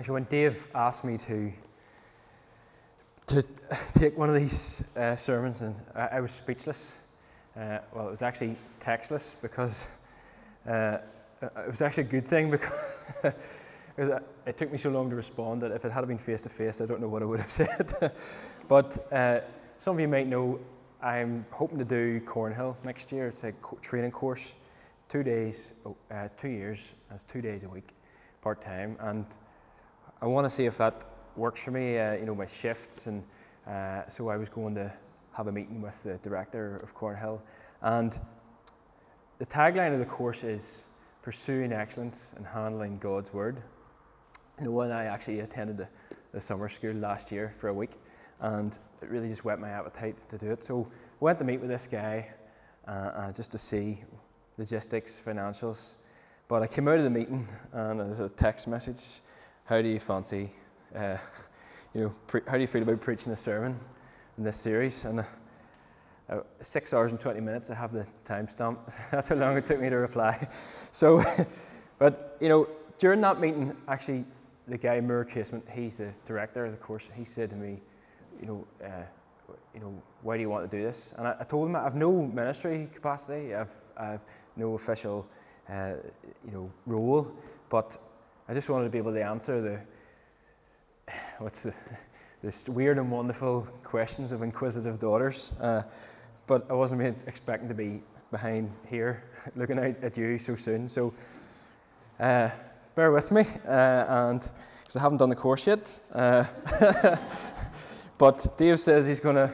Actually, when Dave asked me to to take one of these uh, sermons, and I, I was speechless. Uh, well, it was actually textless because uh, it was actually a good thing because it, it, took me so long to respond that if it had been face to face, I don't know what I would have said. but uh, some of you might know I'm hoping to do Cornhill next year. It's a training course, two days, oh, uh, two years, it's two days a week, part time, and I want to see if that works for me. Uh, you know, my shifts, and uh, so I was going to have a meeting with the director of Cornhill, and the tagline of the course is pursuing excellence and handling God's word. Know, when I actually attended the, the summer school last year for a week, and it really just whet my appetite to do it. So I went to meet with this guy uh, uh, just to see logistics, financials. But I came out of the meeting and there's a text message. How do you fancy, uh, you know, pre- how do you feel about preaching a sermon in this series? And uh, six hours and 20 minutes, I have the timestamp. That's how long it took me to reply. So, but, you know, during that meeting, actually, the guy, Moore Casement, he's the director of the course, he said to me, you know, uh, you know, why do you want to do this? And I, I told him I have no ministry capacity, I've, I've no official, uh, you know, role, but I just wanted to be able to answer the, what's the, this weird and wonderful questions of inquisitive daughters. Uh, but I wasn't expecting to be behind here looking out at you so soon. So uh, bear with me, uh, and because I haven't done the course yet. Uh, But Dave says he's going to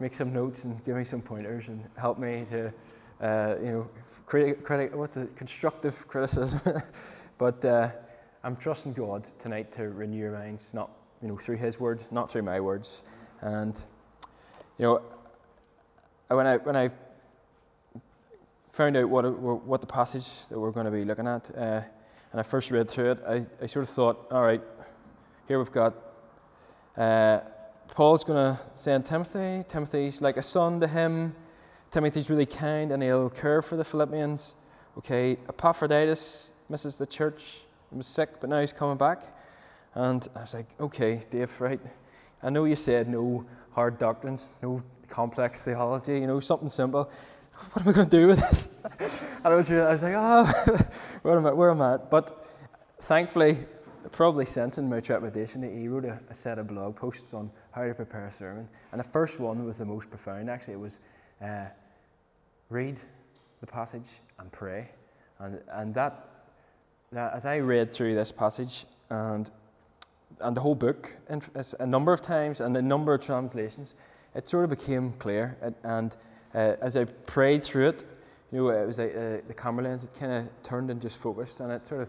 make some notes and give me some pointers and help me to, uh, you know, critic, critic, what's it, constructive criticism. but uh, I'm trusting God tonight to renew your minds, not, you know, through His word, not through my words. And, you know, when I, when I found out what, what the passage that we're going to be looking at, uh, and I first read through it, I, I sort of thought, all right, here we've got uh, Paul's going to send Timothy. Timothy's like a son to him. Timothy's really kind and he'll care for the Philippians. Okay, Epaphroditus misses the church. He was sick, but now he's coming back. And I was like, okay, Dave, right. I know you said no hard doctrines, no complex theology, you know, something simple. What am I going to do with this? and I was, really, I was like, oh, where am I? Where am I? But thankfully, probably sensing my trepidation, he wrote a, a, set of blog posts on how to prepare a sermon. And the first one was the most profound, actually. It was uh, read the passage and pray. And, and that, that, as I read through this passage and, and the whole book, a number of times and a number of translations, it sort of became clear. And, and uh, as I prayed through it, you know, it was like uh, the camera lens, it kind of turned and just focused, and it sort of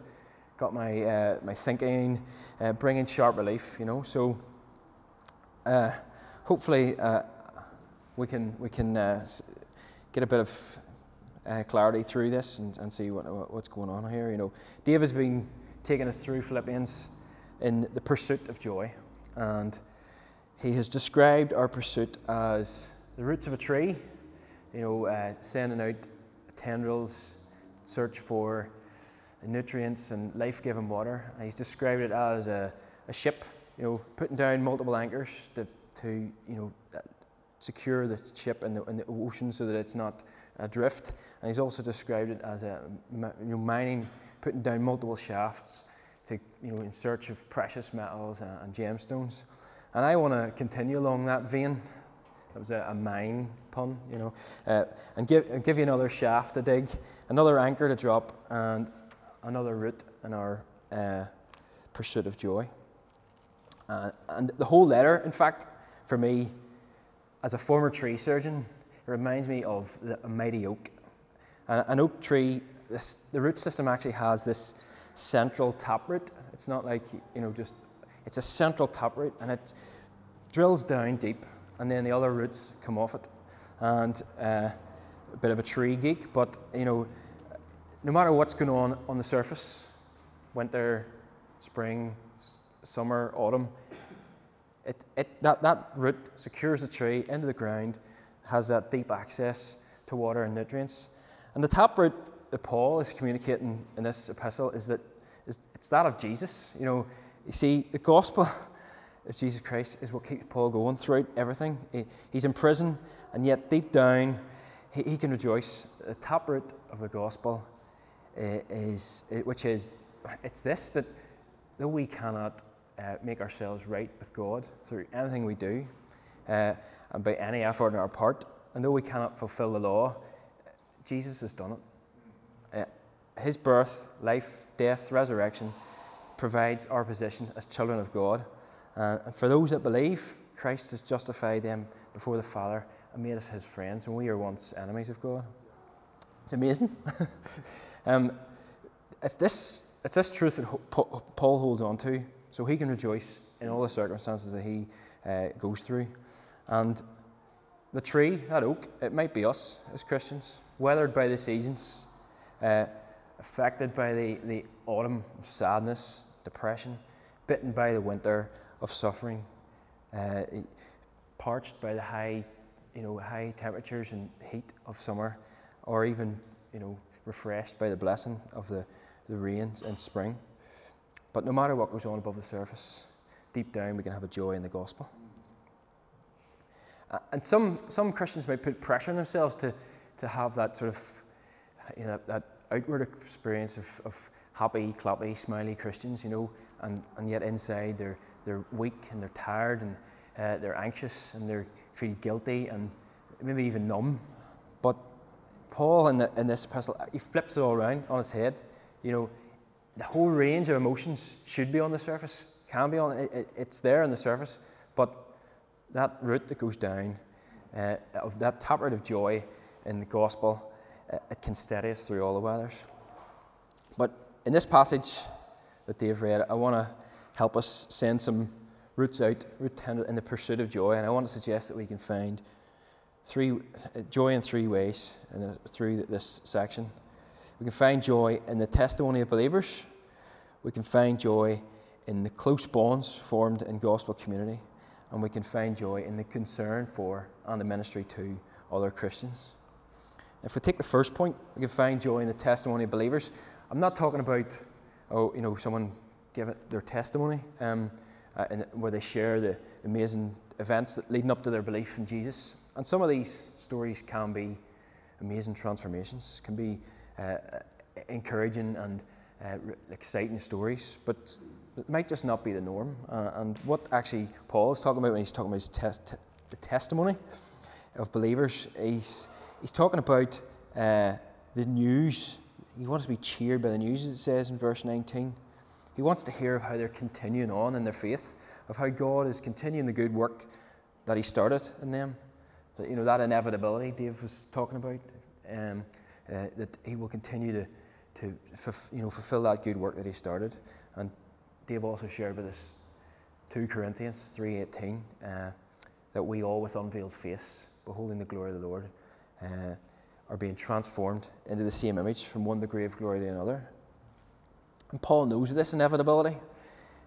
got my, uh, my thinking, uh, bringing sharp relief, you know. So uh, hopefully uh, we can, we can get a bit of uh, clarity through this and, and see what, what's going on here, you know. Dave has been taking us through Philippians in the pursuit of joy, and he has described our pursuit as the roots of a tree, you know, sending out tendrils, search for nutrients and life-giving water. And he's described it as a, a ship, you know, putting down multiple anchors to, to you know, secure the ship in the, in the ocean so that it's not adrift. And he's also described it as a you know, mining, putting down multiple shafts to, you know, in search of precious metals and, and gemstones. And I want to continue along that vein. That was a, a mine pun, you know, uh, and, give, give you another shaft to dig, another anchor to drop, and another route in our uh, pursuit of joy. Uh, and the whole letter, in fact, for me, as a former tree surgeon, it reminds me of the, a mighty oak. An oak tree, this, the root system actually has this central taproot. It's not like, you know, just, it's a central taproot and it drills down deep and then the other roots come off it. And uh, a bit of a tree geek, but, you know, no matter what's going on on the surface, winter, spring, summer, autumn, it, it, that, that root secures the tree into the ground, has that deep access to water and nutrients. And the taproot that Paul is communicating in this epistle is that is, it's that of Jesus. You know, You see, the gospel of Jesus Christ is what keeps Paul going throughout everything. He, he's in prison, and yet deep down, he, he can rejoice. The taproot of the gospel uh, is, uh, which is, it's this that though we cannot uh, make ourselves right with God through anything we do, uh, and by any effort on our part, and though we cannot fulfill the law, Jesus has done it. Uh, his birth, life, death, resurrection provides our position as children of God. Uh, and for those that believe, Christ has justified them before the Father and made us his friends when we were once enemies of God. It's amazing. um, if this, it's this truth that Paul holds on to, so he can rejoice in all the circumstances that he uh, goes through. And the tree, that oak, it might be us as Christians, weathered by the seasons, uh, affected by the, the autumn of sadness, depression, bitten by the winter of suffering, uh, parched by the high, you know, high temperatures and heat of summer, or even, you know, refreshed by the blessing of the, the rains in spring. But no matter what goes on above the surface, deep down we can have a joy in the gospel. And some, some Christians might put pressure on themselves to, to have that sort of, you know, that, that outward experience of, of happy, clappy, smiley Christians, you know, and, and yet inside they're, they're weak and they're tired and uh, they're anxious and they feel guilty and maybe even numb. But Paul in, the, in this epistle, he flips it all around on its head. You know, the whole range of emotions should be on the surface, can be on, it, it, it's there on the surface, but that root that goes down, uh, of that taproot of joy in the gospel, uh, it can steady us through all the weathers. But in this passage that Dave read, I want to help us send some roots out root in the pursuit of joy, and I want to suggest that we can find three uh, joy in three ways in through this section. We can find joy in the testimony of believers. We can find joy in the close bonds formed in gospel community, and we can find joy in the concern for and the ministry to other Christians. If we take the first point, we can find joy in the testimony of believers. I'm not talking about, oh, you know, someone give it their testimony, um, uh, where they share the amazing events that leading up to their belief in Jesus. And some of these stories can be amazing transformations, can be uh, encouraging and uh, exciting stories, but it might just not be the norm. Uh, and what actually Paul is talking about when he's talking about te- the testimony of believers, he's, he's talking about uh, the news. He wants to be cheered by the news, as it says in verse 19. He wants to hear of how they're continuing on in their faith, of how God is continuing the good work that He started in them. That, you know, that inevitability Dave was talking about, um, uh, that He will continue to, to you know, fulfill that good work that He started. And Dave also shared with us 2 Corinthians 3.18, uh, that we all with unveiled face, beholding the glory of the Lord, uh, are being transformed into the same image from one degree of glory to another. And Paul knows of this inevitability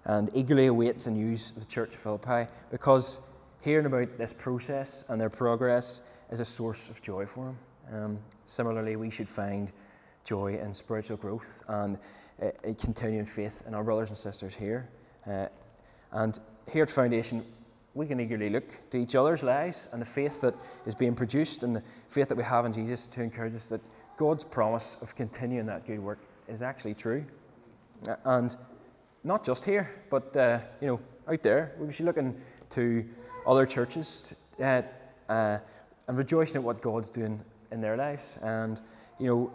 and eagerly awaits the news of the church of Philippi because hearing about this process and their progress is a source of joy for him. Um, similarly, we should find joy in spiritual growth and a continuing faith in our brothers and sisters here. Uh, and here at Foundation, we can eagerly look to each other's lives and the faith that is being produced and the faith that we have in Jesus to encourage us that God's promise of continuing that good work is actually true. Uh, and not just here, but uh, you know, out there, we should look to other churches uh, uh, and rejoicing at what God's doing in their lives. And you know,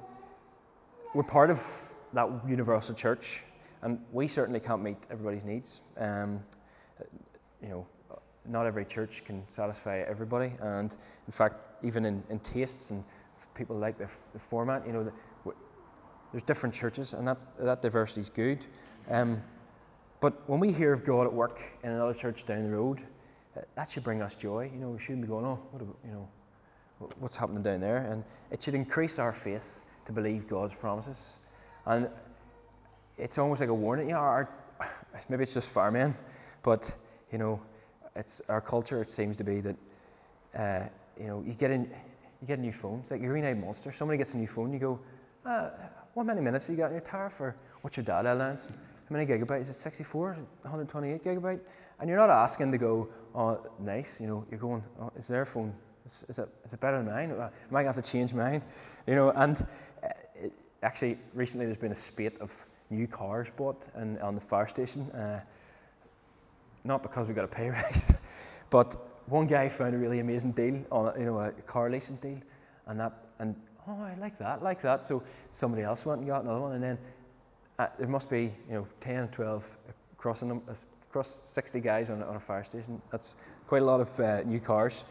we're part of that universal church, and we certainly can't meet everybody's needs. Um, you know, not every church can satisfy everybody, and in fact, even in, in tastes and people like the, the format, you know, the, there's different churches, and that that diversity is good. Um, but when we hear of God at work in another church down the road, that should bring us joy. You know, we shouldn't be going, oh, what about, you know, what's happening down there? And it should increase our faith to believe God's promises. And it's almost like a warning. You know, our, maybe it's just firemen, but you know, it's our culture. It seems to be that uh, you know you get in, you get a new phone. It's like a green-eyed monster. Somebody gets a new phone. You go, uh, what many minutes have you got in your tire for? What's your data allowance? how many gigabytes? Is it 64? 128 gigabyte? And you're not asking to go, oh, nice, you know, you're going, oh, is their phone, is, is, it, is it better than mine? I might have to change mine, you know, and uh, it, actually recently there's been a spate of new cars bought in, on the fire station, uh, not because we got a pay rise, but one guy found a really amazing deal on, you know, a car leasing deal, and that, and oh, I like that, like that. So somebody else went and got another one, and then uh, there must be, you know, 10, 12 crossing them, across 60 guys on, on a fire station. That's quite a lot of uh, new cars.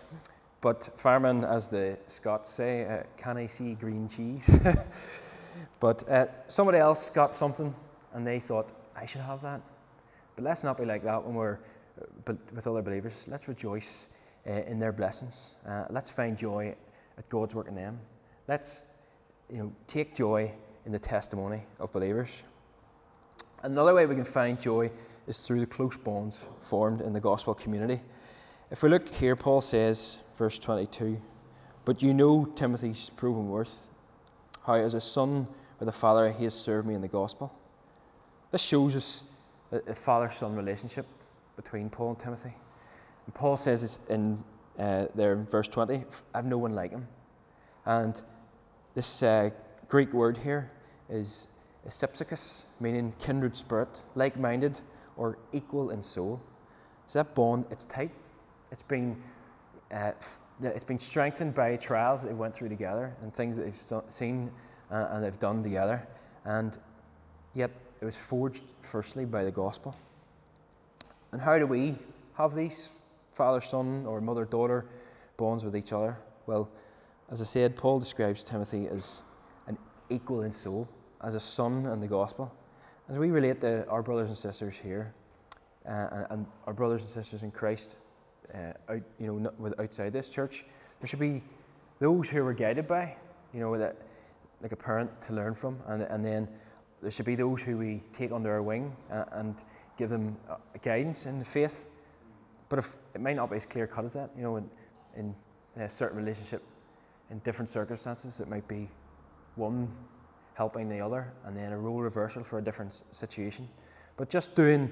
But firemen, as the Scots say, uh, can I see green cheese? but uh, somebody else got something and they thought, I should have that. But let's not be like that when we're uh, with other believers. Let's rejoice uh, in their blessings. Uh, let's find joy at God's work in them. Let's you know, take joy in the testimony of believers. Another way we can find joy is through the close bonds formed in the gospel community. If we look here, Paul says, verse 22, But you know Timothy's proven worth, how as a son with a father he has served me in the gospel. This shows us a father son relationship between Paul and Timothy. And Paul says in uh, there in verse 20, I have no one like him. And this uh, Greek word here is Epsichos, meaning kindred spirit, like minded, or equal in soul. So that bond, it's tight. It's been, uh, it's been strengthened by trials that they went through together and things that they've seen uh, and they've done together. And yet it was forged firstly by the gospel. And how do we have these father son or mother daughter bonds with each other? Well, as I said, Paul describes Timothy as an equal in soul, as a son in the gospel. As we relate to our brothers and sisters here, uh, and, our brothers and sisters in Christ, uh, out, you know, with, outside this church, there should be those who we're guided by, you know, that, like a parent to learn from, and, and then there should be those who we take under our wing and, uh, and give them uh, guidance in the faith. But if it might not be as clear cut as that, you know, in, in a certain relationship, in different circumstances, it might be one helping the other, and then a role reversal for a different situation. But just doing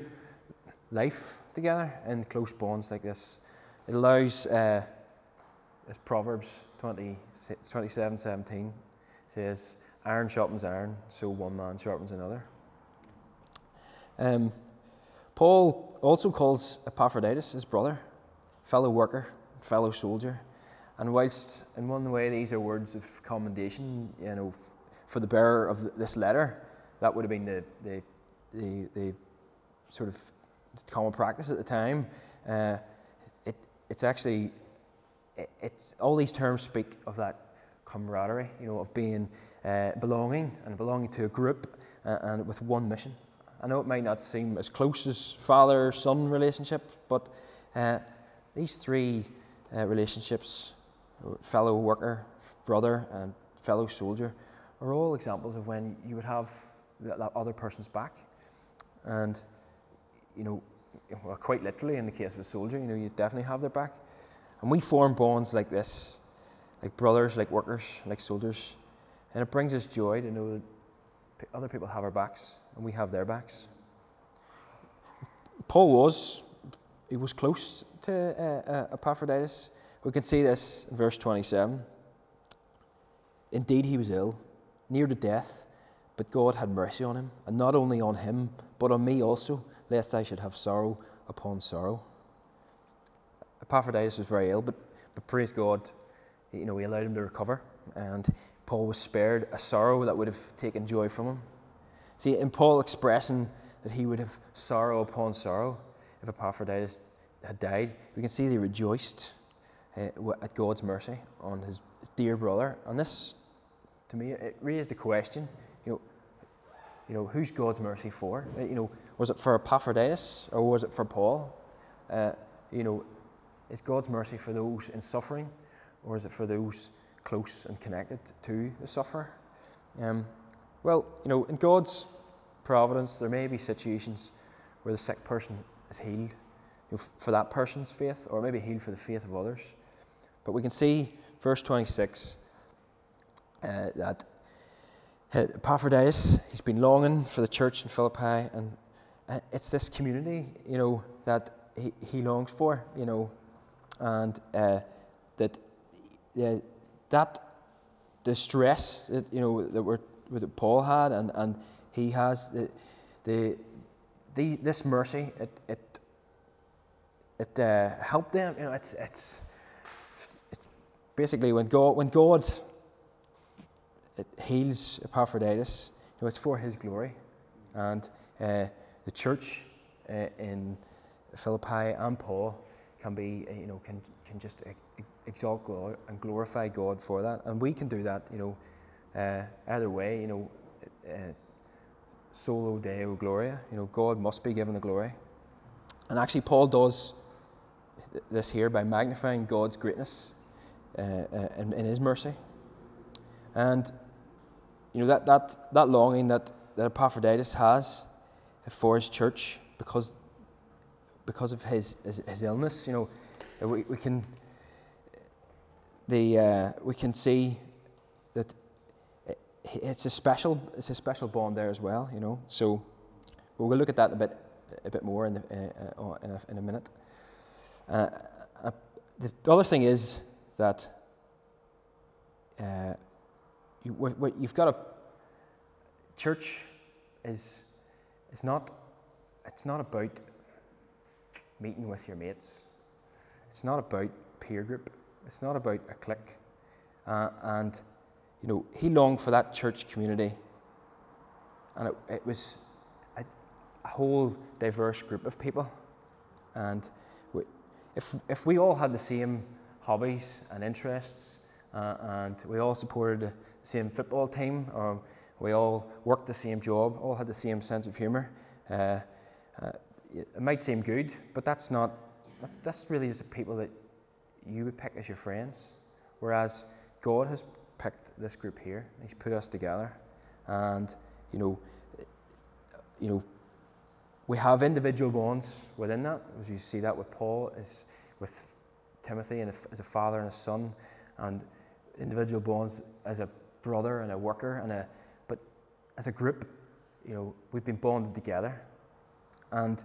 life together in close bonds like this, it allows, uh, as Proverbs 20, 27 17 says, iron sharpens iron, so one man sharpens another. Um, Paul also calls Epaphroditus his brother, fellow worker, fellow soldier. And whilst in one way these are words of commendation, you know, for the bearer of this letter, that would have been the, the, the, the sort of common practice at the time. Uh, it, it's actually, it, it's, all these terms speak of that camaraderie, you know, of being uh, belonging and belonging to a group uh, and with one mission. I know it might not seem as close as father son relationship, but uh, these three uh, relationships fellow worker, brother, and fellow soldier are all examples of when you would have that, that other person's back. And, you know, well, quite literally in the case of a soldier, you know, you definitely have their back. And we form bonds like this, like brothers, like workers, like soldiers. And it brings us joy to know that other people have our backs and we have their backs. Paul was, he was close to uh, uh, Epaphroditus. We can see this in verse 27. Indeed, he was ill near to death, but God had mercy on him, and not only on him, but on me also, lest I should have sorrow upon sorrow. Epaphroditus was very ill, but, but praise God, you know, he allowed him to recover, and Paul was spared a sorrow that would have taken joy from him. See, in Paul expressing that he would have sorrow upon sorrow if Epaphroditus had died, we can see they rejoiced uh, at God's mercy on his dear brother. And this to me, it raised the question, you know, who's God's mercy for? Uh, you know, was it for Epaphroditus or was it for Paul? Uh, you know, is God's mercy for those in suffering or is it for those close and connected to the sufferer? Um, well, you know, in God's providence, there may be situations where the sick person is healed you know, for that person's faith or maybe healed for the faith of others. But we can see, verse 26, uh, that Epaphroditus, he's been longing for the church in Philippi, and uh, it's this community, you know, that he, he longs for, you know, and uh, that uh, that distress that you know that, we're, that Paul had and, and he has the, the, the this mercy it it it uh, helped them. You know, it's it's it's basically when God when God it heals Epaphroditus, know, it's for His glory, and uh, the church uh, in Philippi and Paul can be, uh, you know, can, can just exalt God and glorify God for that. And we can do that, you know, uh, either way, you know, uh, solo deo gloria, you know, God must be given the glory. And actually, Paul does this here by magnifying God's greatness uh, uh, in, in his mercy. And, you know, that, that, that longing that, that Epaphroditus has for his church because, because of his, his, his illness. You know, we, we can the uh, we can see that it's a special it's a special bond there as well. You know, so we'll look at that a bit a bit more in the, uh, uh in, a, in a minute. Uh, uh, the other thing is that uh, you, you've got a church is it's not, it's not about meeting with your mates. It's not about peer group. It's not about a clique. Uh, and, you know, he longed for that church community. And it, it was a, a, whole diverse group of people. And we, if, if we all had the same hobbies and interests, uh, and we all supported the same football team, or we all worked the same job, all had the same sense of humour. Uh, uh, it might seem good, but that's not, that's really just the people that you would pick as your friends. Whereas God has picked this group here, He's put us together. And, you know, you know, we have individual bonds within that, as you see that with Paul, is with Timothy and as a father and a son, and individual bonds as a brother and a worker and a but as a group, you know, we've been bonded together. And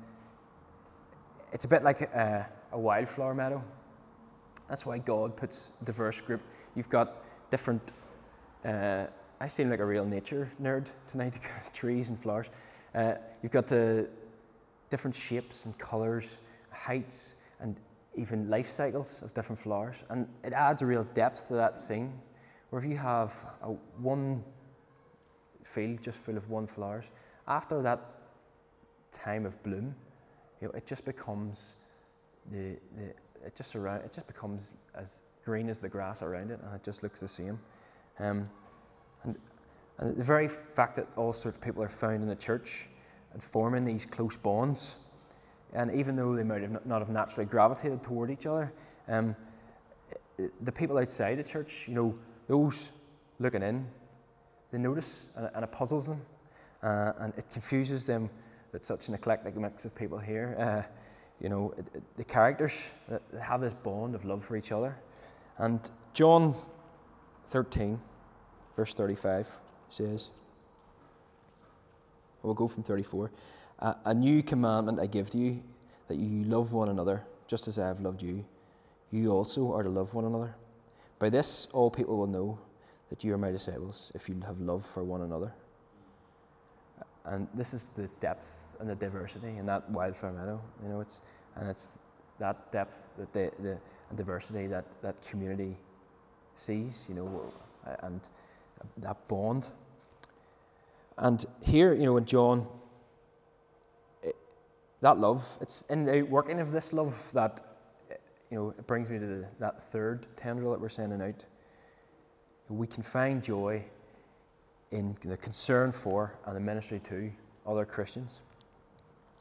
it's a bit like a, a wildflower meadow. That's why God puts diverse group. You've got different. Uh, I seem like a real nature nerd tonight. trees and flowers. Uh, you've got the different shapes and colours, heights, and even life cycles of different flowers, and it adds a real depth to that scene. Where if you have a one field just full of one flowers, after that time of bloom, you know, it just becomes the, the it just around it just becomes as green as the grass around it, and it just looks the same. Um, and, and the very fact that all sorts of people are found in the church and forming these close bonds, and even though they might have not have naturally gravitated toward each other, um, the people outside the church, you know, those looking in, they notice and, and it puzzles them uh, and it confuses them that such an eclectic mix of people here. Uh, you know, it, it, the characters they have this bond of love for each other. And John 13, verse 35 says, We'll go from 34. A new commandment I give to you, that you love one another, just as I have loved you. You also are to love one another. By this, all people will know that you are my disciples if you have love for one another. And this is the depth and the diversity in that wildflower meadow. You know, it's and it's that depth, that the, the and diversity that that community sees. You know, and that bond. And here, you know, in John, that love, it's in the working of this love that, you know, it brings me to the, that third tendril that we're sending out we can find joy in the concern for and the ministry to other Christians.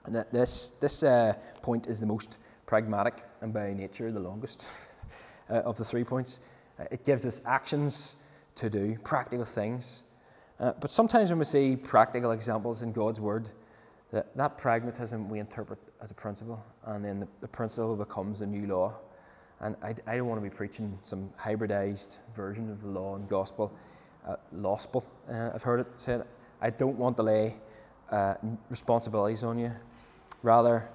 And that this, this uh, point is the most pragmatic and by nature the longest uh, of the three points. Uh, it gives us actions to do, practical things. Uh, but sometimes when we see practical examples in God's Word, that, that pragmatism we interpret as a principle, and then the, the principle becomes a new law. And I, I don't want to be preaching some hybridized version of the law and gospel. Uh, gospel, uh, I've heard it said. I don't want to lay uh, responsibilities on you rather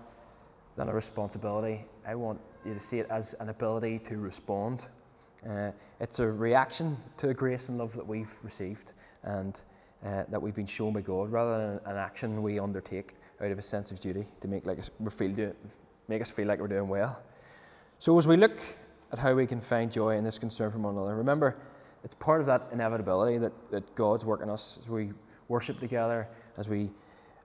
than a responsibility. I want you to see it as an ability to respond. Uh, it's a reaction to the grace and love that we've received and uh, that we've been shown by God, rather than an action we undertake out of a sense of duty to make like us, we feel do, make us feel like we're doing well. So as we look at how we can find joy in this concern for one another, remember it's part of that inevitability that, that God's working us as we worship together, as we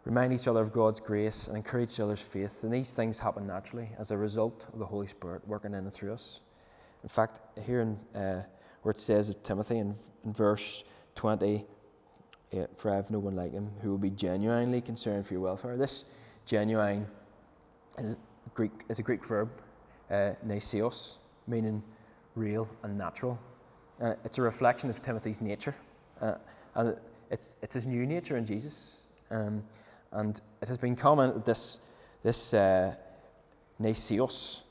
remind each other of God's grace and encourage each other's faith. And these things happen naturally as a result of the Holy Spirit working in and through us. In fact, here in uh, where it says of Timothy in, in verse 20, for I have no one like him who will be genuinely concerned for your welfare. This genuine is, Greek, is a Greek verb, uh, meaning real and natural. Uh, it's a reflection of Timothy's nature. Uh, and it's, it's his new nature in Jesus. Um, and it has been commented that this, this uh,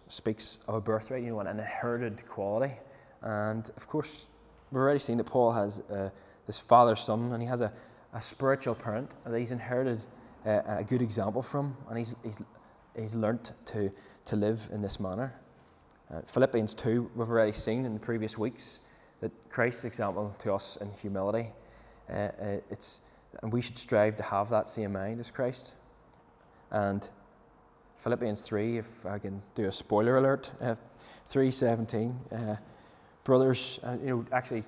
speaks of a birthright, you know, an inherited quality. And of course, we've already seen that Paul has uh, this father son, and he has a, a spiritual parent that he's inherited uh, a good example from, and he's, he's, he's learnt to, to live in this manner. Uh, Philippians 2, we've already seen in the previous weeks that Christ's example to us in humility, uh, uh, it's, and we should strive to have that same mind as Christ. And Philippians 3, if I can do a spoiler alert, uh, 3.17, uh, brothers, you know, actually,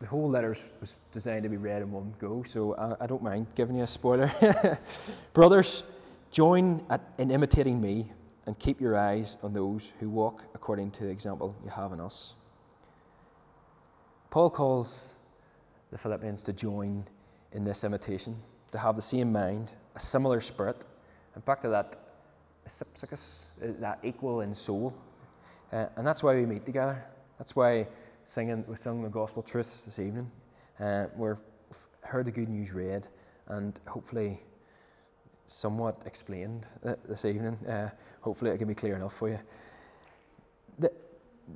the whole letter was designed to be read in one go, so I, I don't mind giving you a spoiler. brothers, join at, in imitating me and keep your eyes on those who walk according to the example you have in us. Paul calls the Philippians to join in this imitation, to have the same mind, a similar spirit, and back to that uh, that equal in soul. Uh, and that's why we meet together. That's why singing, we sung the gospel truths this evening. Uh, we've heard the good news read and hopefully somewhat explained uh, this evening. Uh, hopefully it can be clear enough for you. The,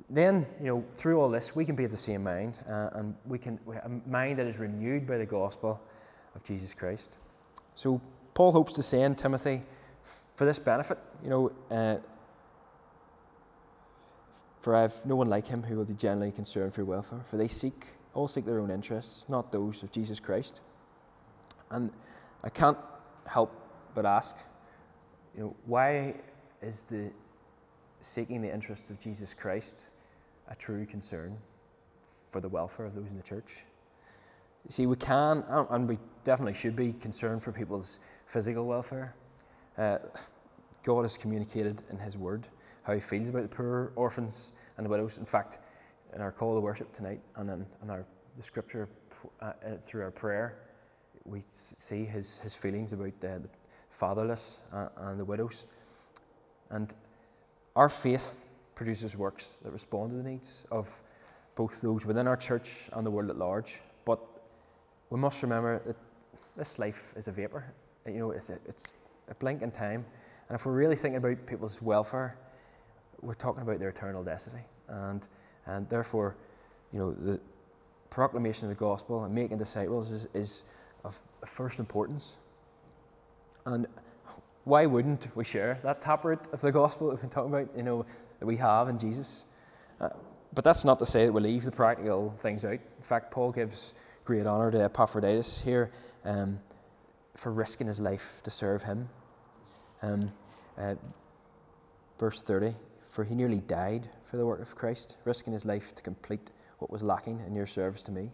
then, you know, through all this, we can be of the same mind, uh, and we can we a mind that is renewed by the gospel of Jesus Christ. So Paul hopes to send Timothy for this benefit. You know, uh, for I have no one like him who will be genuinely concerned for your welfare. For they seek all seek their own interests, not those of Jesus Christ. And I can't help but ask, you know, why is the seeking the interests of Jesus Christ a true concern for the welfare of those in the church? You see, we can, and we definitely should be concerned for people's physical welfare. Uh, God has communicated in His Word how He feels about the poor, orphans, and the widows. In fact, in our call to worship tonight and in, in our the Scripture uh, uh, through our prayer, we see His His feelings about uh, the fatherless uh, and the widows. And our faith produces works that respond to the needs of both those within our church and the world at large. But we must remember that this life is a vapor. You know, it's a, it's a blink in time. And if we're really thinking about people's welfare, we're talking about their eternal destiny. And, and therefore, you know, the proclamation of the gospel and making disciples is, is of first importance. And why wouldn't we share that taproot of the gospel that we've been talking about, you know, that we have in Jesus? Uh, but that's not to say that we leave the practical things out. In fact, Paul gives great honour to Epaphroditus here um, for risking his life to serve him. Um, uh, verse 30 For he nearly died for the work of Christ, risking his life to complete what was lacking in your service to me.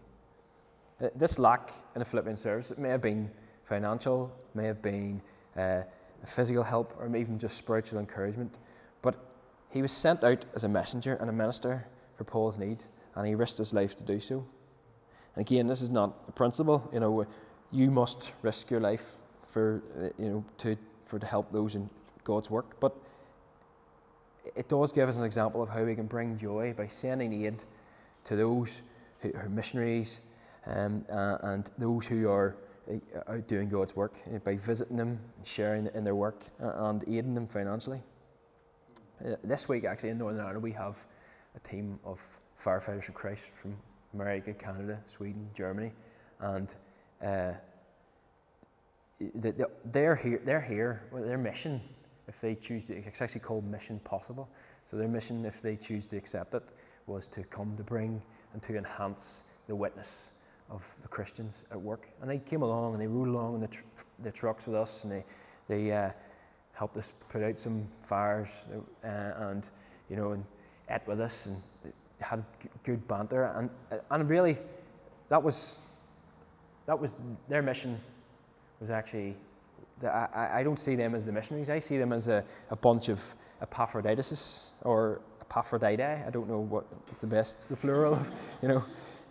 Uh, this lack in the Philippian service, it may have been financial, may have been uh, physical help, or even just spiritual encouragement, but he was sent out as a messenger and a minister for Paul's need, and he risked his life to do so. And again, this is not a principle. You know, you must risk your life for uh, you know to for to help those in God's work, but it does give us an example of how we can bring joy by sending aid to those who are missionaries um, uh, and those who are uh, out doing God's work by visiting them, sharing in their work, and aiding them financially. Uh, this week, actually, in Northern Ireland, we have a team of firefighters for Christ from America, Canada, Sweden, Germany, and uh, they're here, they're here, their mission, if they choose to, it's actually called Mission Possible. So their mission, if they choose to accept it, was to come to bring and to enhance the witness of the Christians at work. And they came along and they rode along in the, tr- the trucks with us and they, they uh, helped us put out some fires uh, and, you know, and ate with us and had good banter. And, and really, that was, that was their mission was actually, I, I don't see them as the missionaries. I see them as a, a bunch of Epaphroditus or Epaphrodidae. I don't know what the best, the plural of, you know.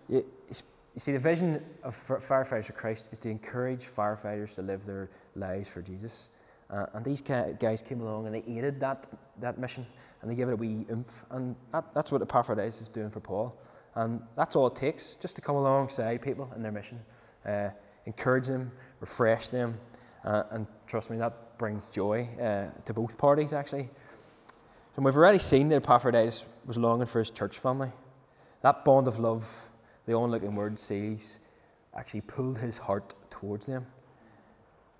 You, you see, the vision of firefighters of Christ is to encourage firefighters to live their lives for Jesus. Uh, and these guys came along and they aided that, that mission and they gave it a wee oomph. And that, that's what Epaphroditus is doing for Paul. And that's all it takes, just to come alongside people in their mission, uh, encourage them, refresh them, uh, and trust me, that brings joy uh, to both parties, actually. And we've already seen that Epaphroditus was longing for his church family. That bond of love, the onlooking word says, actually pulled his heart towards them.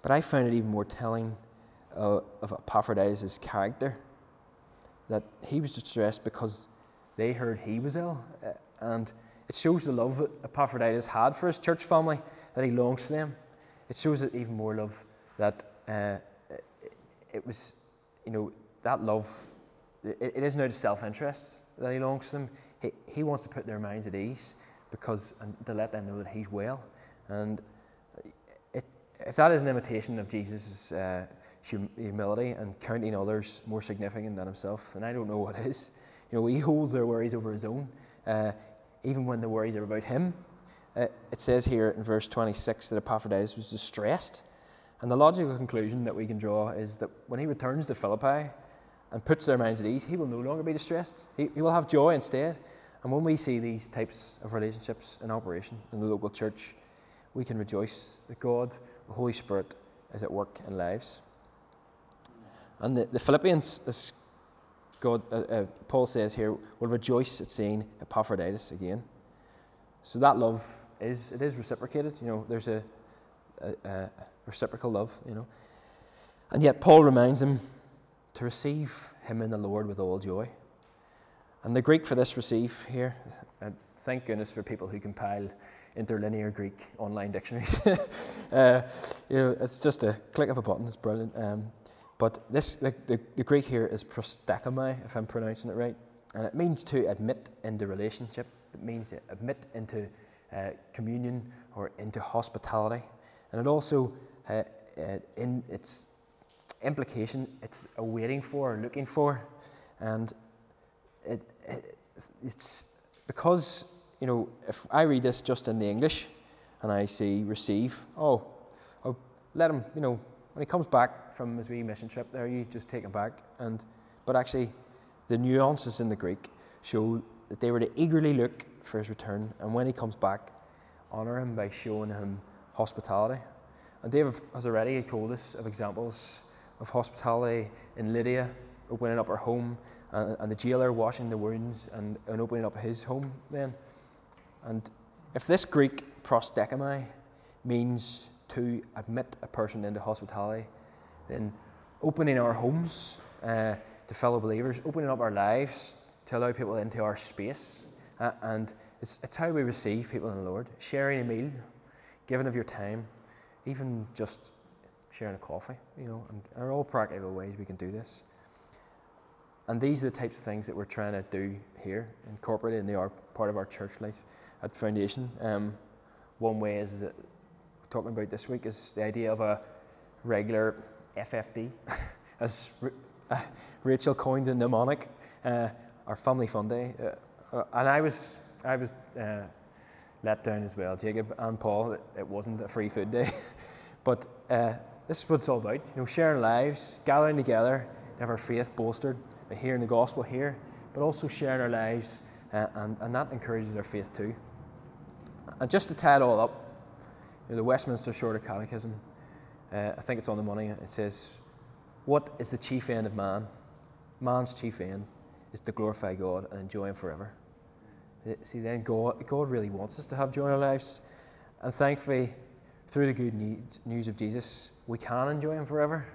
But I found it even more telling uh, of Epaphroditus' character that he was distressed because they heard he was ill. Uh, and it shows the love that Epaphroditus had for his church family, that he longs for them. It shows it even more love that uh, it was, you know, that love, it, it isn't of self interest that he longs for them. He, he wants to put their minds at ease because, and to let them know that he's well. And it, if that is an imitation of Jesus' uh, humility and counting others more significant than himself, then I don't know what is. You know, he holds their worries over his own, uh, even when the worries are about him. Uh, it says here in verse 26 that Epaphroditus was distressed. And the logical conclusion that we can draw is that when he returns to Philippi and puts their minds at ease, he will no longer be distressed. He, he will have joy instead. And when we see these types of relationships in operation in the local church, we can rejoice that God, the Holy Spirit, is at work in lives. And the, the Philippians, as God, uh, uh, Paul says here, will rejoice at seeing Epaphroditus again. So that love is it is reciprocated. You know, there's a, reciprocal love. You know, and yet Paul reminds them to receive him in the Lord with all joy. And the Greek for this receive here, and thank goodness for people who compile interlinear Greek online dictionaries. uh, you know, it's just a click of a button. It's brilliant. Um, but this, the, the, the, Greek here is prosdechomai, if I'm pronouncing it right, and it means to admit into relationship. It means to admit into uh, communion or into hospitality, and it also, uh, uh, in its implication, it's a waiting for, or looking for, and it, it, it's because you know if I read this just in the English, and I see receive, oh, I'll let him, you know, when he comes back from his wee mission trip there, you just take him back. And, but actually, the nuances in the Greek show that they were to eagerly look for his return, and when he comes back, honour him by showing him hospitality. And David has already told us of examples of hospitality in Lydia, opening up her home, and, and the jailer washing the wounds and, and opening up his home then. And if this Greek prosdechomai means to admit a person into hospitality, then opening our homes uh, to fellow believers, opening up our lives to allow people into our space. Uh, and it's, it's how we receive people in the Lord. Sharing a meal, giving of your time, even just sharing a coffee, you know, and there are all practical ways we can do this. And these are the types of things that we're trying to do here, incorporated in the are part of our church life at Foundation. Um, one way is that talking about this week is the idea of a regular FFD, as uh, Rachel coined the mnemonic, uh, our family fun day. Uh, uh, and I was, I was uh, let down as well, Jacob and Paul. It, wasn't a free food day. but uh, this is what it's all about, you know, sharing lives, gathering together to have our faith bolstered by hearing the gospel here, but also sharing our lives, and, and that encourages our faith too. And just to tie it all up, you know, the Westminster Shorter Catechism uh, I think it's on the money. It says, What is the chief end of man? Man's chief end is to glorify God and enjoy Him forever. Uh, see, then God, God really wants us to have joy in our lives. And thankfully, through the good news of Jesus, we can enjoy Him forever.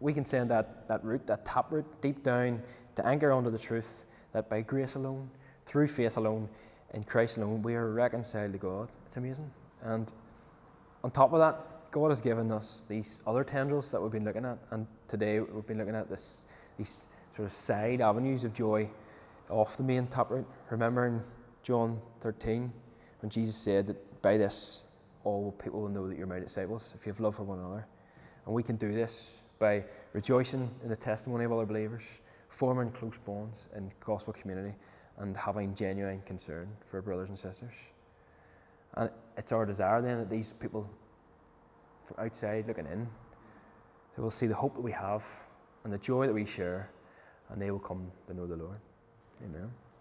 We can send that, that root, that tap root, deep down to anchor onto the truth that by grace alone, through faith alone, in Christ alone, we are reconciled to God. It's amazing. And on top of that, God has given us these other tendrils that we've been looking at. And today we've been looking at this, these sort of side avenues of joy off the main taproot. Remember in John 13 when Jesus said that by this all people will know that you're my disciples if you have love for one another. And we can do this by rejoicing in the testimony of other believers, forming close bonds in gospel community, and having genuine concern for brothers and sisters. And it's our desire then that these people from outside looking in, they will see the hope that we have and the joy that we share, and they will come to know the Lord. Amen.